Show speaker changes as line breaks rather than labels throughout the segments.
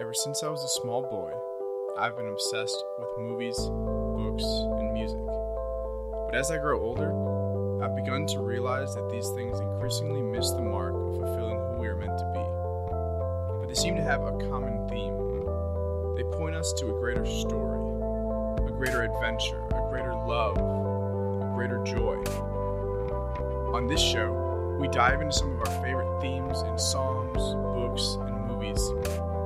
Ever since I was a small boy, I've been obsessed with movies, books, and music. But as I grow older, I've begun to realize that these things increasingly miss the mark of fulfilling who we are meant to be. But they seem to have a common theme. They point us to a greater story, a greater adventure, a greater love, a greater joy. On this show, we dive into some of our favorite themes in songs, books, and movies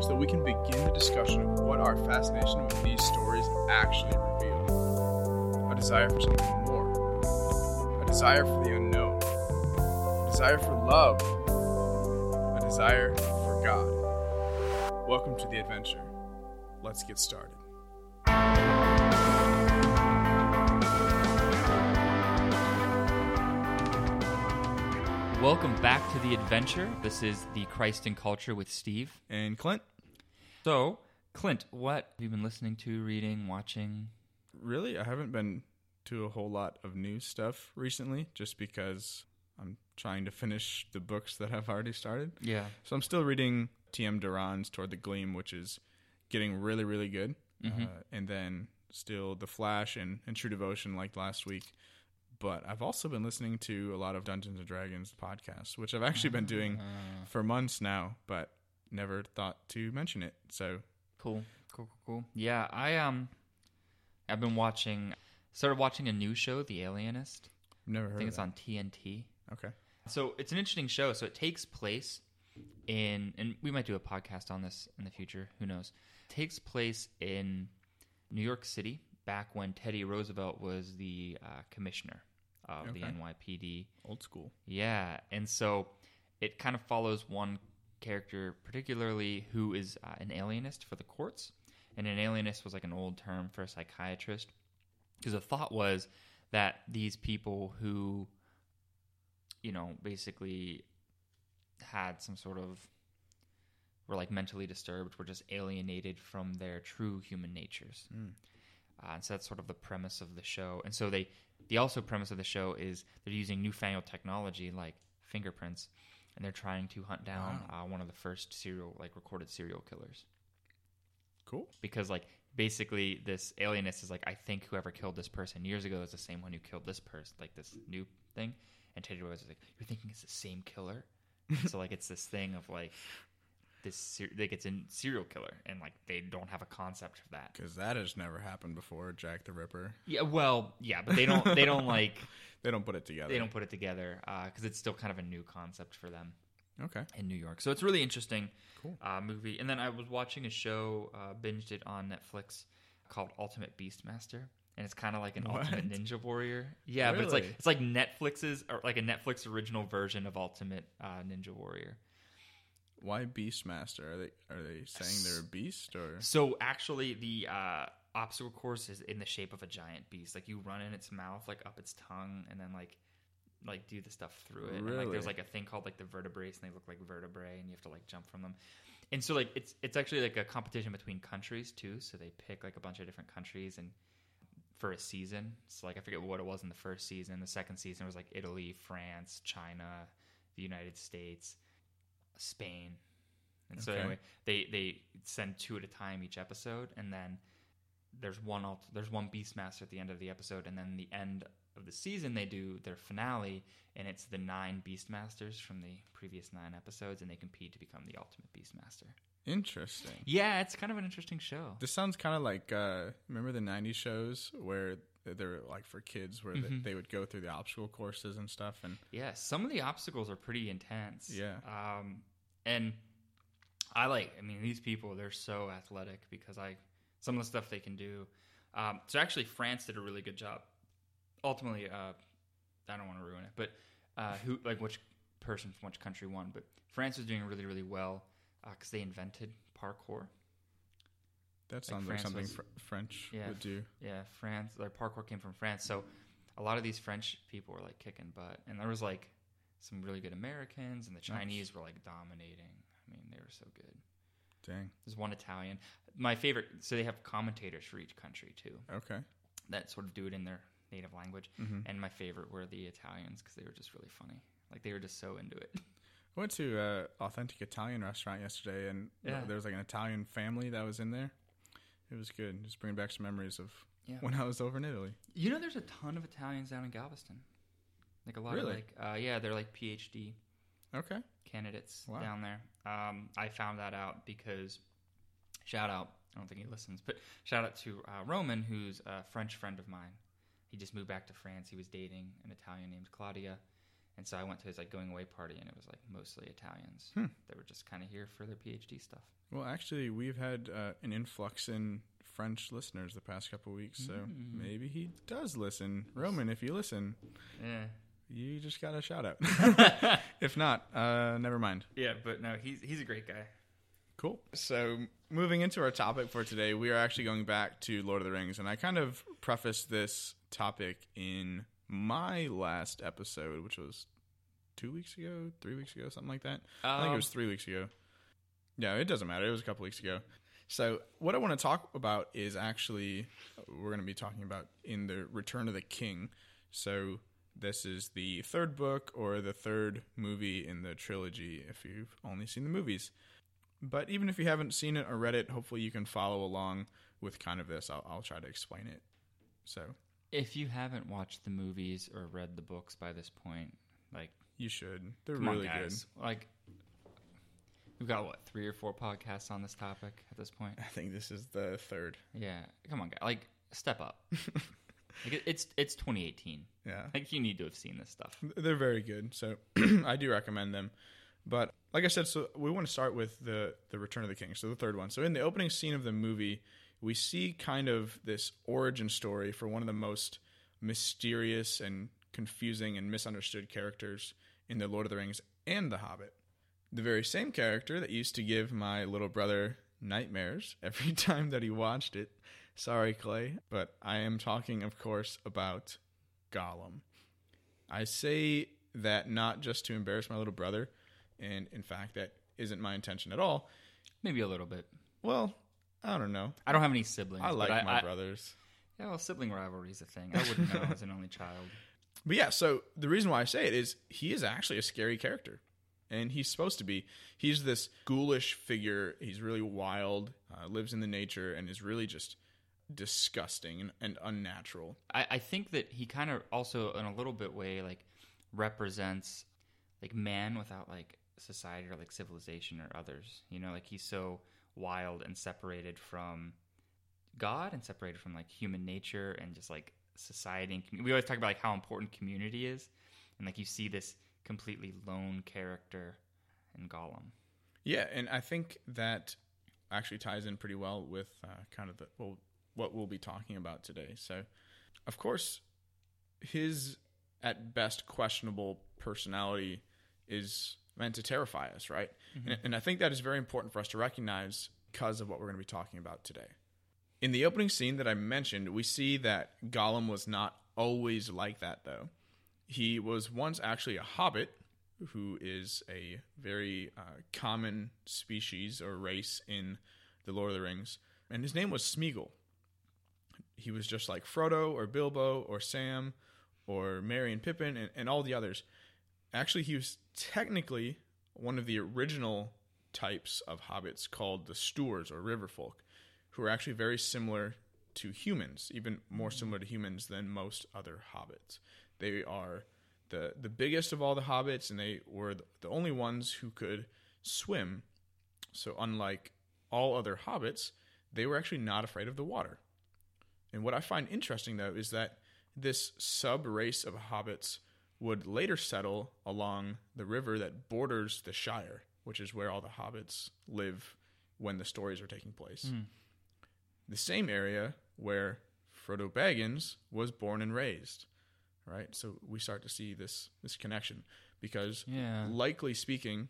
so we can begin the discussion of what our fascination with these stories actually reveal. A desire for something more, a desire for the unknown, a desire for love, a desire for God. Welcome to the adventure. Let's get started.
Welcome back to the adventure. This is the Christ in Culture with Steve.
And Clint,
So, Clint, what have you been listening to, reading, watching?
really, I haven't been to a whole lot of new stuff recently just because I'm trying to finish the books that I've already started.
Yeah.
So I'm still reading T.M. Doran's Toward the Gleam, which is getting really, really good.
Mhm.
Uh, and then still The Flash and, and True Devotion, like last week. But I've also been listening to a lot of Dungeons and Dragons podcasts, which I've actually been doing
Uh,
for months now, but never thought to mention it. So
cool, cool, cool, cool. Yeah, I um, I've been watching. Started watching a new show, The Alienist.
I've never
I think
of
it's
that.
on TNT.
Okay.
So it's an interesting show. So it takes place in, and we might do a podcast on this in the future. Who knows? It takes place in New York City back when Teddy Roosevelt was the uh, commissioner of the NYPD.
Old school.
Yeah, and so it kind of follows one character particularly who is uh, an alienist for the courts, and an alienist was like an old term for a psychiatrist because the thought was that these people who, you know, basically had some sort of were like mentally disturbed, were just alienated from their true human natures.
Mm.
Uh, and so that's sort of the premise of the show. And so they, the also premise of the show is they're using newfangled technology like fingerprints, and they're trying to hunt down uh, one of the first serial, like recorded serial killers.
Cool.
Because like basically this alienist is like, I think whoever killed this person years ago is the same one who killed this person, like this new thing. And Teddy Rose is like, you're thinking it's the same killer. so like it's this thing of like this ser- like it's a serial killer, and like they don't have a concept of that.
Because that has never happened before, Jack the Ripper.
Yeah, well, yeah, but they don't they don't like
They don't put it together.
they don't put it together because it's still kind of a new concept for them
Okay.
in New York. So it's really interesting
Cool.
uh, movie. And then I was watching a show, uh, binged it on Netflix called Ultimate Beastmaster. And it's kind of like an
What?
Ultimate Ninja Warrior. Yeah, but it's like it's like Netflix's or like a Netflix original version of Ultimate uh, Ninja Warrior.
Why Beastmaster? Are they are they saying they're a beast or?
So actually, the uh, obstacle course is in the shape of a giant beast. Like you run in its mouth, like up its tongue, and then like like do the stuff through it. And, like
Really?
there's like a thing called like the vertebrae, and they look like vertebrae, and you have to like jump from them. And so like it's it's actually like a competition between countries too. So they pick like a bunch of different countries and for a season. So like I forget what it was in the first season. The second season was like Italy, France, China, the United States, Spain. And so
Okay.
anyway, they they send two at a time each episode, and then there's one alt- there's one Beastmaster at the end of the episode, and then the end of the season they do their finale, and it's the nine Beastmasters from the previous nine episodes, and they compete to become the ultimate Beastmaster.
Interesting.
Yeah, it's kind of an interesting show.
This sounds kind of like uh, remember the '90s shows where they're like for kids, where
Mhm.
they, they would go through the obstacle courses and stuff. And
Yeah, some of the obstacles are pretty intense.
Yeah.
Um, and I like, I mean, these people, they're so athletic because I, some of the stuff they can do. Um, so actually, France did a really good job. Ultimately, uh, I don't want to ruin it, but uh, who, like, which person from which country won? But France was doing really, really well because they invented parkour.
that sounds like,
France
something
was-
fr- French
Yeah.
would do.
Yeah, France. Their parkour came from France, so a lot of these French people were like kicking butt, and there was like some really good Americans, and the Chinese were like dominating. I mean, they were so good.
Dang.
There's one Italian. My favorite. So they have commentators for each country too
Okay.
that sort of do it in their native language.
Mhm.
And my favorite were the Italians because they were just really funny. Like they were just so into it.
I went to an authentic Italian restaurant yesterday, and
Yeah.
there was like an Italian family that was in there. It was good. Just bringing back some memories of
Yeah.
when I was over in Italy.
You know, there's a ton of Italians down in Galveston. Like a lot
Really?
of like, uh, yeah, they're like PhD
Okay.
candidates
Wow.
down there. Um, I found that out because shout out. I don't think he listens, but shout out to uh, Roman, who's a French friend of mine. He just moved back to France. He was dating an Italian named Claudia, and so I went to his like going away party, and it was like mostly Italians
Hmm.
that were just kind of here for their PhD stuff.
Well, actually, we've had uh, an influx in French listeners the past couple weeks, so
Mm.
maybe he does listen. Roman, if you listen,
Yeah,
you just got a shout out. if not, uh, never mind.
yeah, but no, he's he's a great guy.
Cool. So, moving into our topic for today, we are actually going back to Lord of the Rings, and I kind of prefaced this topic in my last episode, which was two weeks ago, three weeks ago, something like that. I think it
Um,
was three weeks ago. Yeah, it doesn't matter. It was a couple weeks ago. So, what I want to talk about is actually we're going to be talking about in the Return of the King. So, this is the third book or the third movie in the trilogy if you've only seen the movies. But even if you haven't seen it or read it, hopefully you can follow along with kind of this. I'll, I'll try to explain it. So,
If you haven't watched the movies or read the books by this point, like
you should. They're really
on,
good.
like we've got what three or four podcasts on this topic at this point.
I think this is the third.
Yeah, come on, guys, like step up. like it's it's 2018.
Yeah.
Like you need to have seen this stuff.
They're very good, so I do recommend them. But like I said, so we want to start with the the Return of the King, so the third one. So in the opening scene of the movie, we see kind of this origin story for one of the most mysterious and confusing and misunderstood characters in the Lord of the Rings and the Hobbit. The very same character that used to give my little brother nightmares every time that he watched it. Sorry, Clay, but I am talking, of course, about Gollum. I say that not just to embarrass my little brother, and in fact, that isn't my intention at all.
Maybe a little bit.
Well, I don't know.
I don't have any siblings.
I like
but
my
I,
brothers.
Yeah, well, sibling rivalry is a thing. I wouldn't know as an only child.
But yeah, so the reason why I say it is he is actually a scary character. And he's supposed to be. He's this ghoulish figure. He's really wild, uh, lives in the nature, and is really just disgusting and, and unnatural.
I, I think that he kind of also, in a little bit way, like represents like man without like society or like civilization or others. You know, like he's so wild and separated from God and separated from like human nature and just like society. And we always talk about like how important community is, and like you see this completely lone character in Gollum.
Yeah, and I think that actually ties in pretty well with uh, kind of the well, what we'll be talking about today. So, of course, his at best questionable personality is meant to terrify us, right? And, and I think that is very important for us to recognize because of what we're going to be talking about today. In the opening scene that I mentioned, we see that Gollum was not always like that, though. He was once actually a hobbit, who is a very uh, common species or race in the Lord of the Rings, and his name was Smeagol. He was just like Frodo or Bilbo or Sam or Merry and Pippin and, and all the others. Actually, he was technically one of the original types of hobbits called the Stoors or River Folk, who are actually very similar to humans, even more similar to humans than most other hobbits. They are the the biggest of all the hobbits, and they were the only ones who could swim. So, unlike all other hobbits, they were actually not afraid of the water. And what I find interesting, though, is that this sub race of hobbits would later settle along the river that borders the Shire, which is where all the hobbits live when the stories are taking place. Hmm. The same area where Frodo Baggins was born and raised, right? So we start to see this this connection because
Yeah.
likely speaking,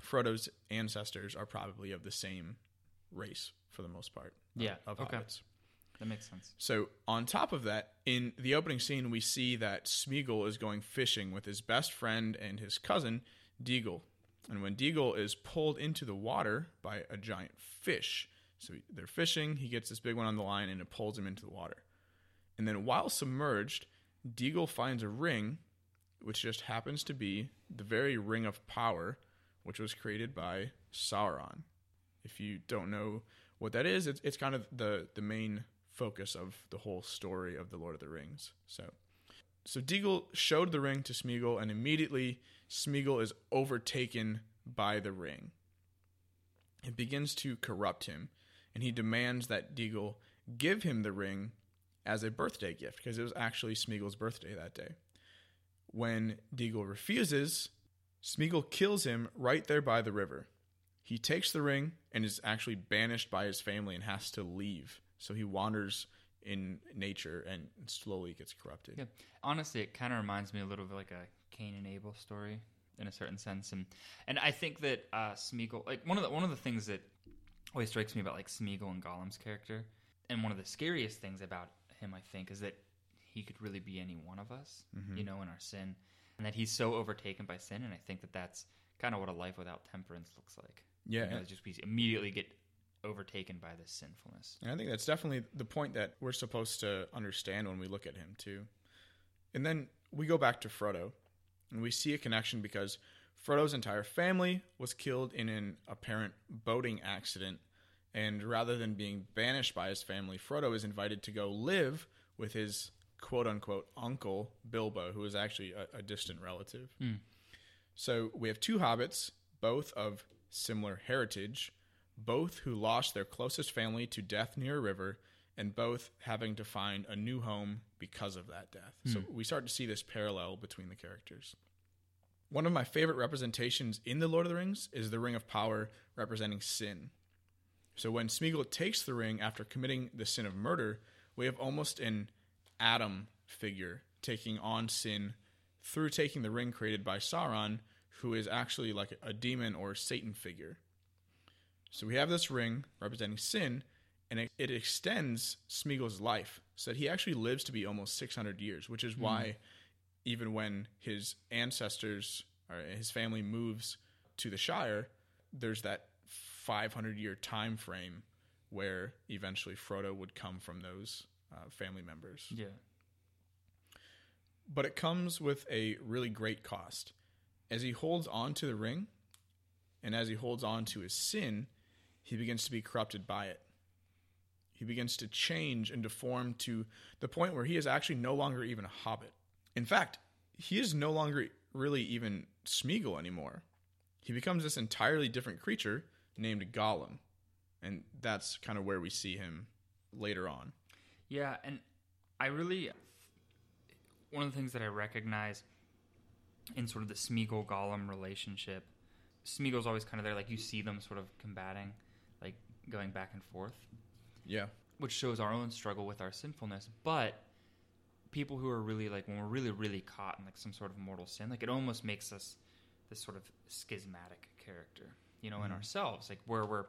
Frodo's ancestors are probably of the same race for the most part. of-
Yeah,
of
okay.
hobbits.
That makes sense.
So on top of that, in the opening scene, we see that Smeagol is going fishing with his best friend and his cousin, Deagol. And when Deagol is pulled into the water by a giant fish, so they're fishing, he gets this big one on the line and it pulls him into the water. And then while submerged, Deagol finds a ring which just happens to be the very ring of power which was created by Sauron. If you don't know what that is, it's, it's kind of the, the main focus of the whole story of the Lord of the Rings. So, so Deagol showed the ring to Smeagol, and immediately Smeagol is overtaken by the ring. It begins to corrupt him, and he demands that Deagol give him the ring as a birthday gift because it was actually Smeagol's birthday that day. When Deagol refuses, Smeagol kills him right there by the river. He takes the ring and is actually banished by his family and has to leave. So he wanders in nature and slowly gets corrupted.
Yeah. Honestly, it kind of reminds me a little bit like a Cain and Abel story in a certain sense, and and I think that uh, Smeagol, like one of the one of the things that always strikes me about like Smeagol and Gollum's character, and one of the scariest things about him, I think, is that he could really be any one of us,
Mm-hmm.
you know, in our sin, and that he's so overtaken by sin, and I think that that's kind of what a life without temperance looks like.
Yeah,
you know, just we immediately get overtaken by this sinfulness.
And I think that's definitely the point that we're supposed to understand when we look at him too. And then we go back to Frodo, and we see a connection because Frodo's entire family was killed in an apparent boating accident. And rather than being banished by his family, Frodo is invited to go live with his quote unquote uncle Bilbo, who is actually a, a distant relative. Hmm. So we have two hobbits, both of similar heritage, both who lost their closest family to death near a river, and both having to find a new home because of that death. So hmm. we start to see this parallel between the characters. One of my favorite representations in The Lord of the Rings is the Ring of Power representing sin. So when Smeagol takes the ring after committing the sin of murder, we have almost an Adam figure taking on sin through taking the ring created by Sauron, who is actually like a demon or Satan figure. So we have this ring representing sin, and it, it extends Smeagol's life so that he actually lives to be almost 600 years, which is why even when his ancestors or his family moves to the Shire, there's that 500 year time frame where eventually Frodo would come from those uh, family members
Yeah.
but it comes with a really great cost. As he holds on to the ring, and as he holds on to his sin, he begins to be corrupted by it. He begins to change and deform to the point where he is actually no longer even a hobbit. In fact, he is no longer really even Smeagol anymore. He becomes this entirely different creature named Gollum. And that's kind of where we see him later on.
Yeah, and I really one of the things that I recognize in sort of the Smeagol Gollum relationship, Smeagol's always kind of there, like you see them sort of combating, going back and forth,
Yeah.
which shows our own struggle with our sinfulness. But people who are really like when we're really, really caught in like some sort of mortal sin, like it almost makes us this sort of schismatic character, you know, in mm-hmm. ourselves, like where we're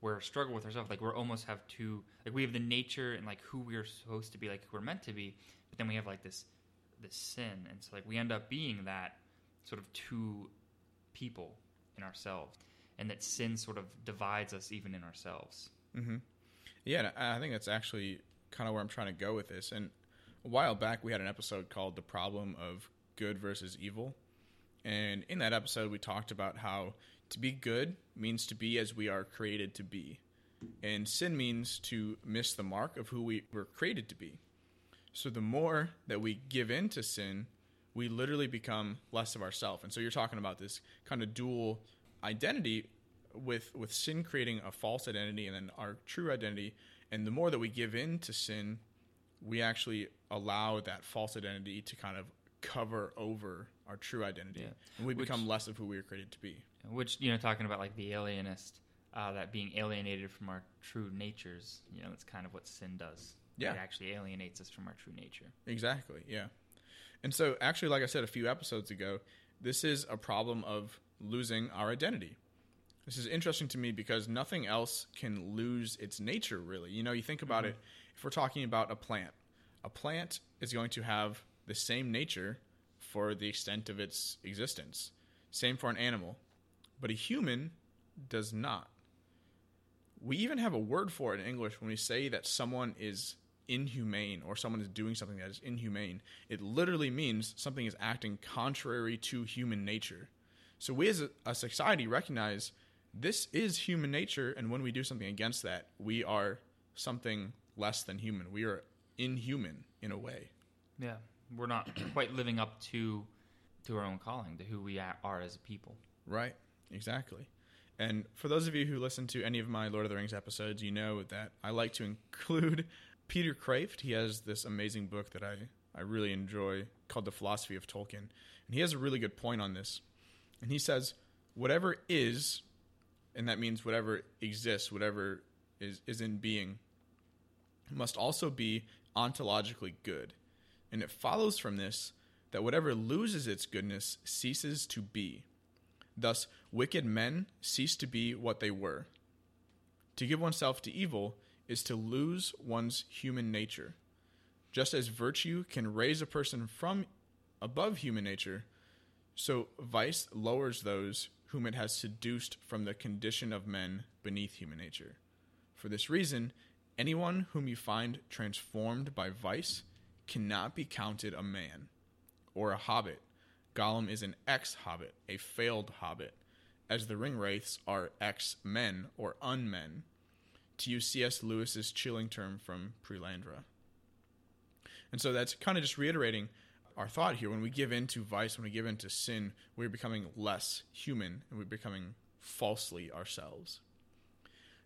we're struggle with ourselves, like we're almost have two, like we have the nature and like who we're supposed to be, like who we're meant to be, but then we have like this this sin, and so like we end up being that sort of two people in ourselves, and that sin sort of divides us even in ourselves.
Mm-hmm. Yeah, I I think that's actually kind of where I'm trying to go with this. And a while back, we had an episode called "The Problem of Good versus Evil," and in that episode, we talked about how to be good means to be as we are created to be, and sin means to miss the mark of who we were created to be. So the more that we give in to sin, we literally become less of ourselves. And so you're talking about this kind of dual identity with with sin creating a false identity and then our true identity. And the more that we give in to sin, we actually allow that false identity to kind of cover over our true identity.
Yeah.
And we
Which-
become less of who we were created to be.
which you know talking about like the alienist uh, that being alienated from our true natures you know it's kind of what sin does
Yeah.
it actually alienates us from our true nature
Exactly. Yeah. And so, actually, like I said a few episodes ago, this is a problem of losing our identity. This is interesting to me because nothing else can lose its nature, really. You know, you think about mm-hmm. it, if we're talking about a plant, a plant is going to have the same nature for the extent of its existence. Same for an animal. But a human does not. We even have a word for it in English when we say that someone is inhumane or someone is doing something that is inhumane, it literally means something is acting contrary to human nature. So we as a, a society recognize this is human nature, and when we do something against that, we are something less than human. We are inhuman in a way.
Yeah, we're not quite living up to to our own calling, to who we are as a people.
Right. Exactly. And for those of you who listen to any of my Lord of the Rings episodes, you know that I like to include Peter Kreeft. He has this amazing book that I, I really enjoy called The Philosophy of Tolkien. And he has a really good point on this. And he says, whatever is, and that means whatever exists, whatever is, is in being, must also be ontologically good. And it follows from this that whatever loses its goodness ceases to be. Thus, wicked men cease to be what they were. To give oneself to evil is to lose one's human nature. Just as virtue can raise a person from above human nature, so vice lowers those whom it has seduced from the condition of men beneath human nature. For this reason, anyone whom you find transformed by vice cannot be counted a man or a hobbit. Gollum is an ex hobbit, a failed hobbit, as the ring wraiths are ex men or unmen, to use C.S. Lewis's chilling term from Perelandra. And so that's kind of just reiterating our thought here. When we give in to vice, when we give in to sin, we're becoming less human and we're becoming falsely ourselves.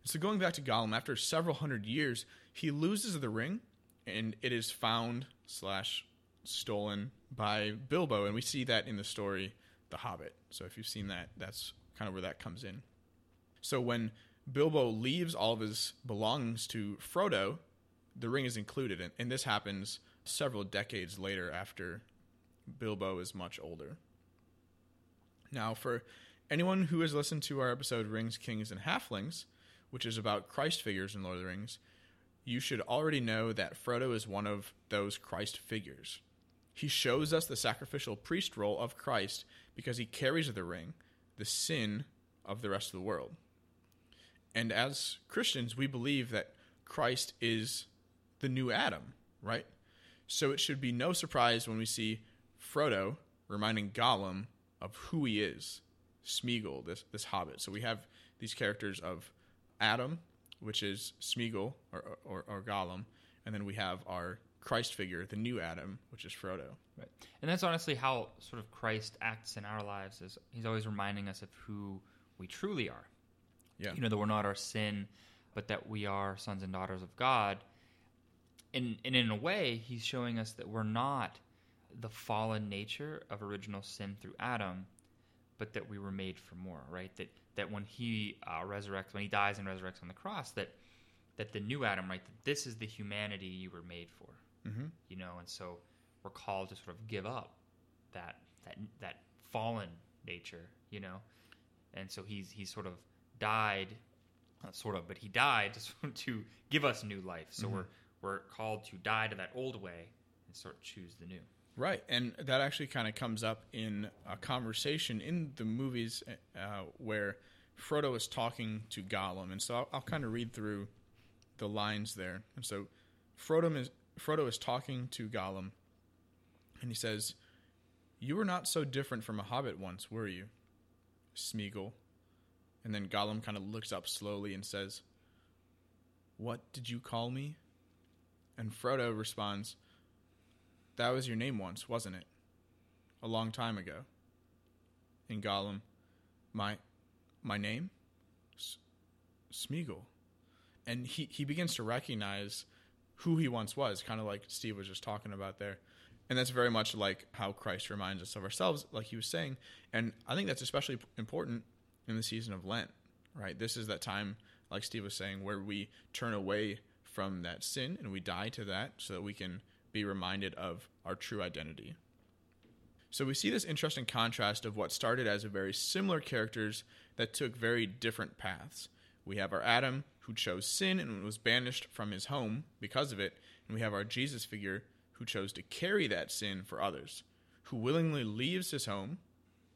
So going back to Gollum, after several hundred years, he loses the ring, and it is found slash stolen by Bilbo, and we see that in the story The Hobbit. So if you've seen that, that's kind of where that comes in. So when Bilbo leaves all of his belongings to Frodo, the ring is included, and, and this happens several decades later after Bilbo is much older. Now, for anyone who has listened to our episode Rings, Kings, and Halflings, which is about Christ figures in Lord of the Rings, you should already know that Frodo is one of those Christ figures. He shows us the sacrificial priest role of Christ because he carries the ring, the sin of the rest of the world. And as Christians, we believe that Christ is the new Adam, right? So it should be no surprise when we see Frodo reminding Gollum of who he is, Smeagol, this this hobbit. So we have these characters of Adam, which is Smeagol or, or, or Gollum, and then we have our Christ figure, the new Adam, which is Frodo.
Right. And that's honestly how sort of Christ acts in our lives is he's always reminding us of who we truly are.
Yeah.
You know, that we're not our sin, but that we are sons and daughters of God. And, and in a way, he's showing us that we're not the fallen nature of original sin through Adam, but that we were made for more, right? That that when he uh, resurrects, when he dies and resurrects on the cross, that that the new Adam, right? That this is the humanity you were made for,
mm-hmm.
you know, and so we're called to sort of give up that that that fallen nature, you know, and so he's he's sort of died, sort of, but he died to, to give us new life. So
Mhm.
we're we're called to die to that old way and sort of choose the new.
Right, and that actually kind of comes up in a conversation in the movies uh, where Frodo is talking to Gollum, and so I'll, I'll kind of read through the lines there. And so Frodo is Frodo is talking to Gollum, and he says, "You were not so different from a hobbit once, were you, Smeagol?" And then Gollum kind of looks up slowly and says, "What did you call me?" And Frodo responds. That was your name once, wasn't it? A long time ago. And Gollum, my my name? Smeagol. And he, he begins to recognize who he once was, kind of like Steve was just talking about there. And that's very much like how Christ reminds us of ourselves, like he was saying. And I think that's especially important in the season of Lent, right? This is that time, like Steve was saying, where we turn away from that sin and we die to that so that we can be reminded of our true identity. So we see this interesting contrast of what started as very similar characters that took very different paths. We have our Adam who chose sin and was banished from his home because of it, and we have our Jesus figure who chose to carry that sin for others, who willingly leaves his home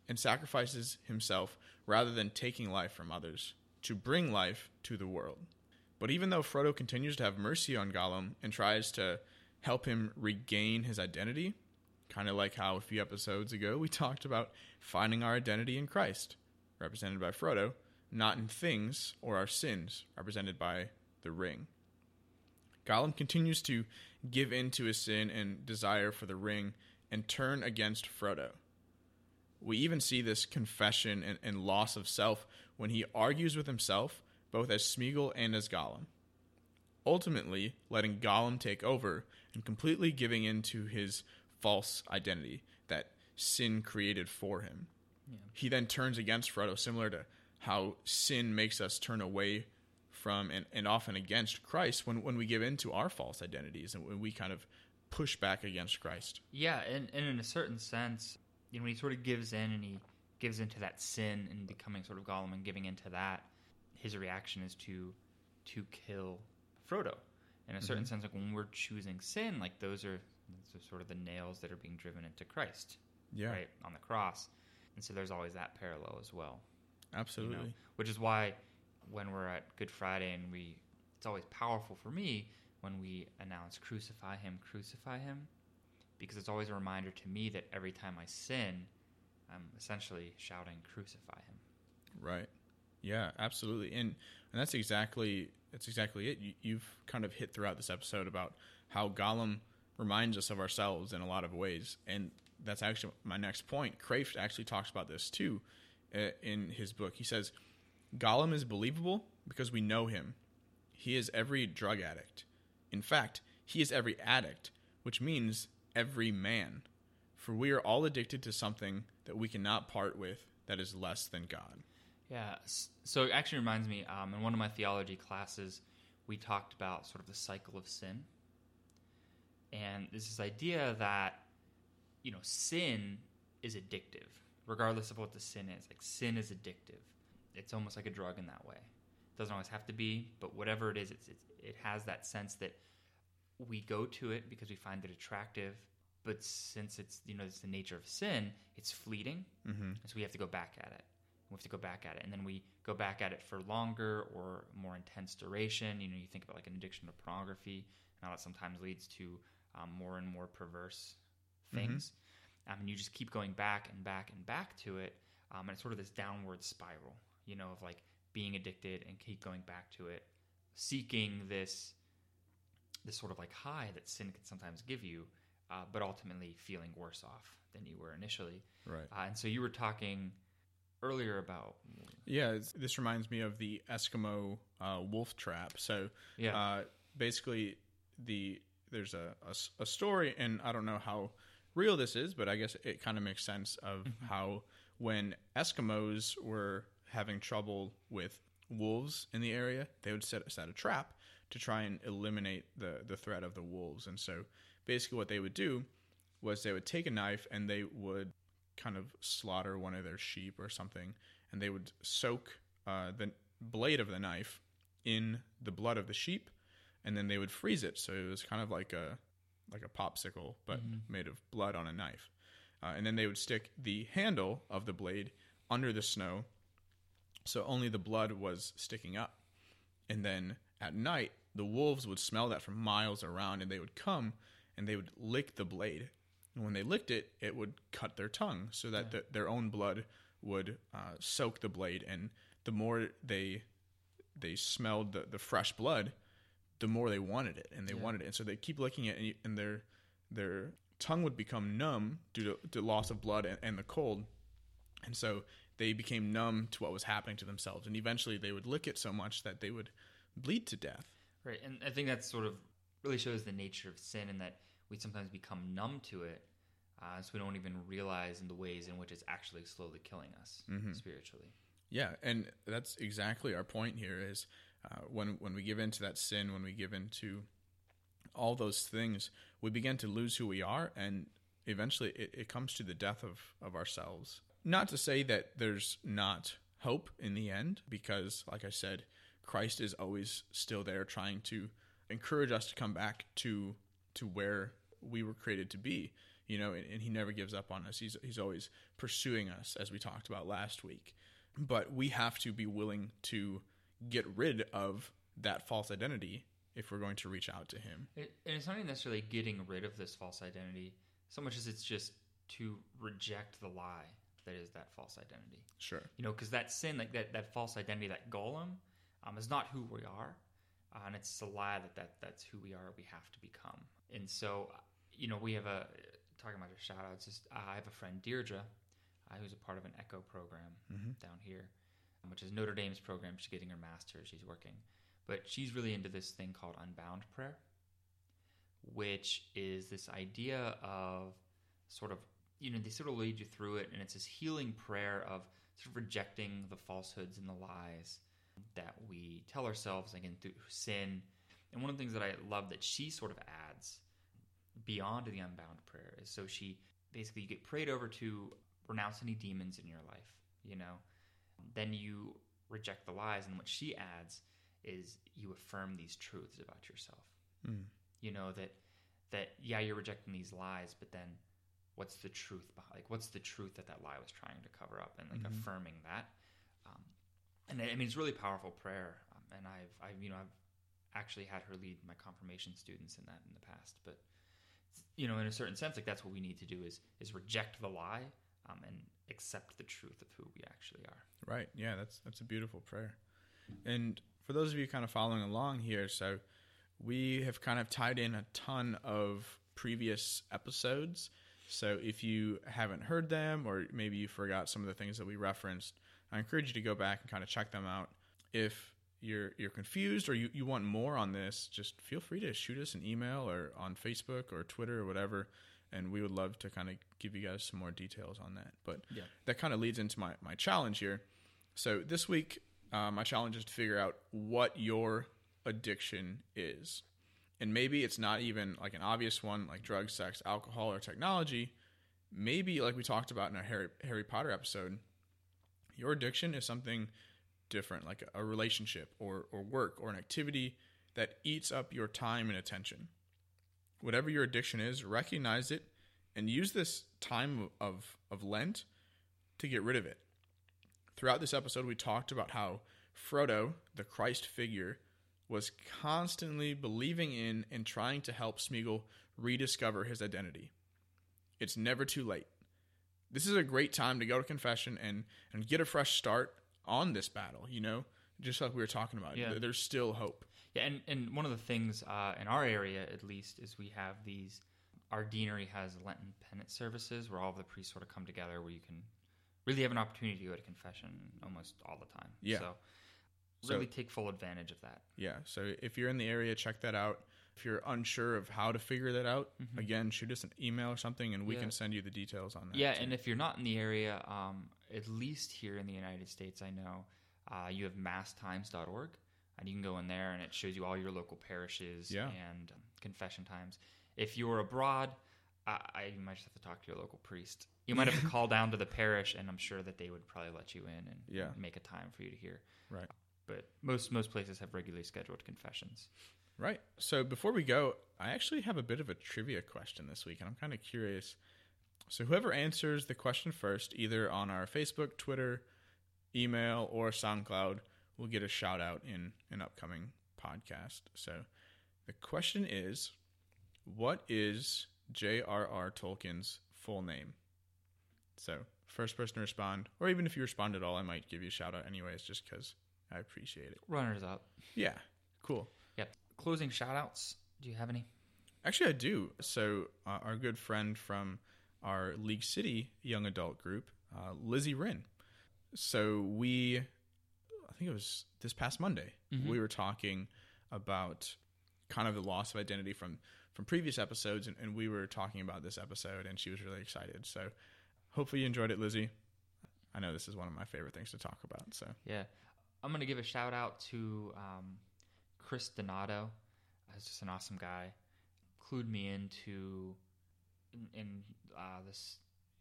and sacrifices himself rather than taking life from others to bring life to the world. But even though Frodo continues to have mercy on Gollum and tries to help him regain his identity, kind of like how a few episodes ago we talked about finding our identity in Christ, represented by Frodo, not in things or our sins, represented by the ring. Gollum continues to give in to his sin and desire for the ring and turn against Frodo. We even see this confession and, and loss of self when he argues with himself, both as Smeagol and as Gollum. Ultimately, letting Gollum take over and completely giving in to his false identity that sin created for him. Yeah. He then turns against Frodo, similar to how sin makes us turn away from and, and often against Christ when, when we give in to our false identities and when we kind of push back against Christ.
Yeah, and, and in a certain sense, you know, when he sort of gives in and he gives into that sin and becoming sort of Gollum and giving into that, his reaction is to to kill Frodo. In a certain mm-hmm. sense, like when we're choosing sin, like those are, those are sort of the nails that are being driven into Christ, yeah. right on the cross. And so there's always that parallel as well.
Absolutely. You know?
Which is why when we're at Good Friday and we, it's always powerful for me when we announce crucify him, crucify him, because it's always a reminder to me that every time I sin, I'm essentially shouting crucify him.
Right. Yeah, absolutely. And and that's exactly that's exactly it. You, you've kind of hit throughout this episode about how Gollum reminds us of ourselves in a lot of ways, and that's actually my next point. Kreeft actually talks about this too uh, in his book. He says Gollum is believable because we know him. He is every drug addict. In fact, he is every addict, which means every man. For we are all addicted to something that we cannot part with that is less than God.
Yeah. So it actually reminds me, um, in one of my theology classes, we talked about sort of the cycle of sin. And there's this idea that, you know, sin is addictive, regardless of what the sin is. Like, sin is addictive. It's almost like a drug in that way. It doesn't always have to be, but whatever it is, it's, it's, it has that sense that we go to it because we find it attractive. But since it's, you know, it's the nature of sin, it's fleeting. Mm-hmm. So we have to go back at it we have to go back at it and then we go back at it for longer or more intense duration you know you think about like an addiction to pornography now that sometimes leads to um, more and more perverse mm-hmm. things mm-hmm. um, and you just keep going back and back and back to it um, and it's sort of this downward spiral you know of like being addicted and keep going back to it seeking this this sort of like high that sin can sometimes give you uh, but ultimately feeling worse off than you were initially
right
uh, and so you were talking earlier about.
Yeah, this reminds me of the Eskimo uh, wolf trap. So, yeah, uh, basically, the there's a, a, a, story, and I don't know how real this is, but I guess it kind of makes sense of mm-hmm. how when Eskimos were having trouble with wolves in the area, they would set set a trap to try and eliminate the the threat of the wolves. And so, basically, what they would do was they would take a knife and they would kind of slaughter one of their sheep or something, and they would soak uh, the blade of the knife in the blood of the sheep, and then they would freeze it. So it was kind of like a like a popsicle, but mm-hmm. made of blood on a knife. Uh, and then they would stick the handle of the blade under the snow, so only the blood was sticking up. And then at night, the wolves would smell that from miles around, and they would come and they would lick the blade and when they licked it, it would cut their tongue so that yeah. the, their own blood would uh, soak the blade. And the more they they smelled the, the fresh blood, the more they wanted it, and they yeah. wanted it. And so they keep licking it, and, and their their tongue would become numb due to, to loss of blood and, and the cold. And so they became numb to what was happening to themselves, and eventually they would lick it so much that they would bleed to death.
Right, and I think that sort of really shows the nature of sin, and that we sometimes become numb to it, uh, so we don't even realize in the ways in which it's actually slowly killing us mm-hmm. spiritually.
Yeah, and that's exactly our point here. Is uh, when when we give into that sin, when we give into all those things, we begin to lose who we are, and eventually it, it comes to the death of of ourselves. Not to say that there's not hope in the end, because, like I said, Christ is always still there, trying to encourage us to come back to to where we were created to be you know and, and, he never gives up on us he's he's always pursuing us as we talked about last week but we have to be willing to get rid of that false identity if we're going to reach out to him.
It, and it's not even necessarily getting rid of this false identity so much as it's just to reject the lie that is that false identity.
Sure.
You know, because that sin, like that, that false identity, that Gollum, um, is not who we are, uh, and it's a lie that, that that's who we are. We have to become. And so, you know, we have a talking about your shout outs. Just, uh, I have a friend Deirdre, uh, who's a part of an Echo program down here, um, which is Notre Dame's program. She's getting her master's. She's working, but she's really into this thing called Unbound Prayer, which is this idea of sort of you know they sort of lead you through it and it's this healing prayer of sort of rejecting the falsehoods and the lies that we tell ourselves again through sin and one of the things that i love that she sort of adds beyond the unbound prayer is so she basically you get prayed over to renounce any demons in your life you know then you reject the lies and what she adds is you affirm these truths about yourself
Mm.
you know that that yeah you're rejecting these lies but then what's the truth behind like what's the truth that that lie was trying to cover up and like
Mhm.
affirming that um, and I mean it's really powerful prayer um, and I've I've you know I've actually had her lead my confirmation students in that in the past but you know in a certain sense like that's what we need to do is is reject the lie um, and accept the truth of who we actually are
Right. Yeah, that's that's a beautiful prayer. And for those of you kind of following along here, so we have kind of tied in a ton of previous episodes. So if you haven't heard them or maybe you forgot some of the things that we referenced, I encourage you to go back and kind of check them out. If you're you're confused or you, you want more on this, just feel free to shoot us an email or on Facebook or Twitter or whatever, and we would love to kind of give you guys some more details on that. But
Yeah.
that kind of leads into my, my challenge here. So this week, uh, my challenge is to figure out what your addiction is. And maybe it's not even like an obvious one like drugs, sex, alcohol, or technology. Maybe, like we talked about in our Harry, Harry Potter episode, your addiction is something different, like a, relationship or, or work or an activity that eats up your time and attention. Whatever your addiction is, recognize it and use this time of, of Lent to get rid of it. Throughout this episode, we talked about how Frodo, the Christ figure, was constantly believing in and trying to help Smeagol rediscover his identity. It's never too late. This is a great time to go to confession and, and get a fresh start on this battle, you know? Just like we were talking about.
Yeah.
There's still hope.
Yeah, and, and one of the things uh, in our area, at least, is we have these. Our deanery has Lenten penance services where all of the priests sort of come together, where you can really have an opportunity to go to confession almost all the time.
Yeah.
So
So-
really take full advantage of that.
Yeah. So if you're in the area, check that out. If you're unsure of how to figure that out, again, shoot us an email or something and we
Mm-hmm. Yeah.
can send you the details on that.
Yeah,
too.
and if you're not in the area, um, at least here in the United States, I know uh, you have masstimes.org, and you can go in there and it shows you all your local parishes
Yeah.
and um, confession times. If you're abroad, I, I you might just have to talk to your local priest. You might have to call down to the parish, and I'm sure that they would probably let you in and
Yeah.
make a time for you to hear.
Right.
But most most places have regularly scheduled confessions.
Right. So before we go, I actually have a bit of a trivia question this week, and I'm kind of curious. So whoever answers the question first, either on our Facebook, Twitter, email, or SoundCloud, will get a shout out in an upcoming podcast. So the question is, what is J.R.R. Tolkien's full name? So first person to respond, or even if you respond at all, I might give you a shout out anyways, just because I appreciate it.
Runners up.
Yeah. Cool.
Yep. Closing shout outs. Do you have any?
Actually, I do. So, uh, our good friend from our League City young adult group, uh, Lizzie Wren. So, we, I think it was this past Monday, we were talking about kind of the loss of identity from from previous episodes, and, and we were talking about this episode, and she was really excited. So, hopefully, you enjoyed it, Lizzie. I know this is one of my favorite things to talk about. So,
Yeah. I'm going to give a shout out to um, Chris Donato. He's just an awesome guy. Clued me into in, in uh, this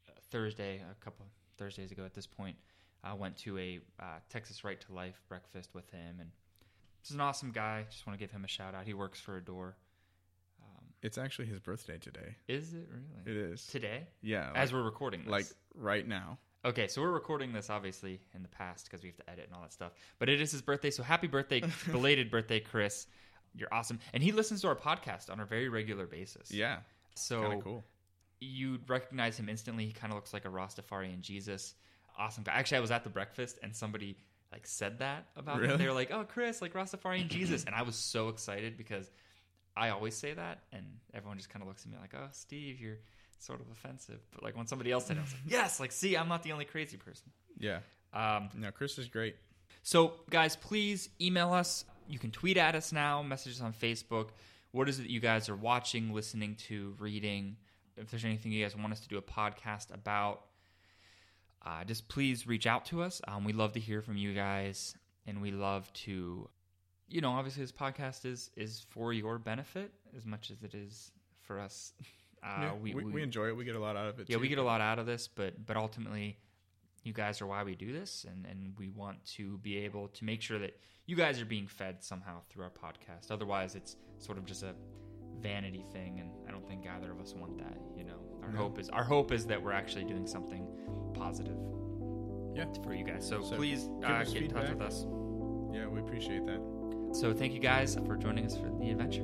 uh, Thursday, a couple Thursdays ago at this point. I went to a uh, Texas Right to Life breakfast with him, and he's an awesome guy. Just want to give him a shout out. He works for Adore. Um,
it's actually his birthday today.
is it really?
It is.
Today?
Yeah.
As we're recording this.
like right now.
Okay, so we're recording this obviously in the past because we have to edit and all that stuff. But it is his birthday, so happy birthday, belated birthday, Chris. You're awesome. And he listens to our podcast on a very regular basis.
Yeah.
So
cool.
You'd recognize him instantly. He kind of looks like a Rastafarian Jesus. Awesome guy. Actually, I was at the breakfast and somebody like said that about him. They were like, "Oh, Chris, like Rastafarian Jesus," and I was so excited because I always say that, and everyone just kind of looks at me like, "Oh, Steve, you're sort of offensive." But like when somebody else said it, I was like, "Yes, like see, I'm not the only crazy person."
Yeah.
Um,
No, Chris is great.
so, guys, please email us. You can tweet at us now, message us on Facebook. What is it that you guys are watching, listening to, reading? If there's anything you guys want us to do a podcast about, uh, just please reach out to us. Um, we love to hear from you guys, and we love to, you know, obviously this podcast is is for your benefit as much as it is for us. Uh,
Yeah, we, we, enjoy it. We get a lot out of it.
yeah,
too.
we get a lot out of this, but but ultimately, you guys are why we do this, and and we want to be able to make sure that you guys are being fed somehow through our podcast. Otherwise, it's sort of just a vanity thing, and I don't think either of us want that. You know, our
No.
hope is our hope is that we're actually doing something positive
Yeah.
for you guys. So,
So
please uh, get in touch with us.
Yeah, we appreciate that.
So thank you guys for joining us for the adventure.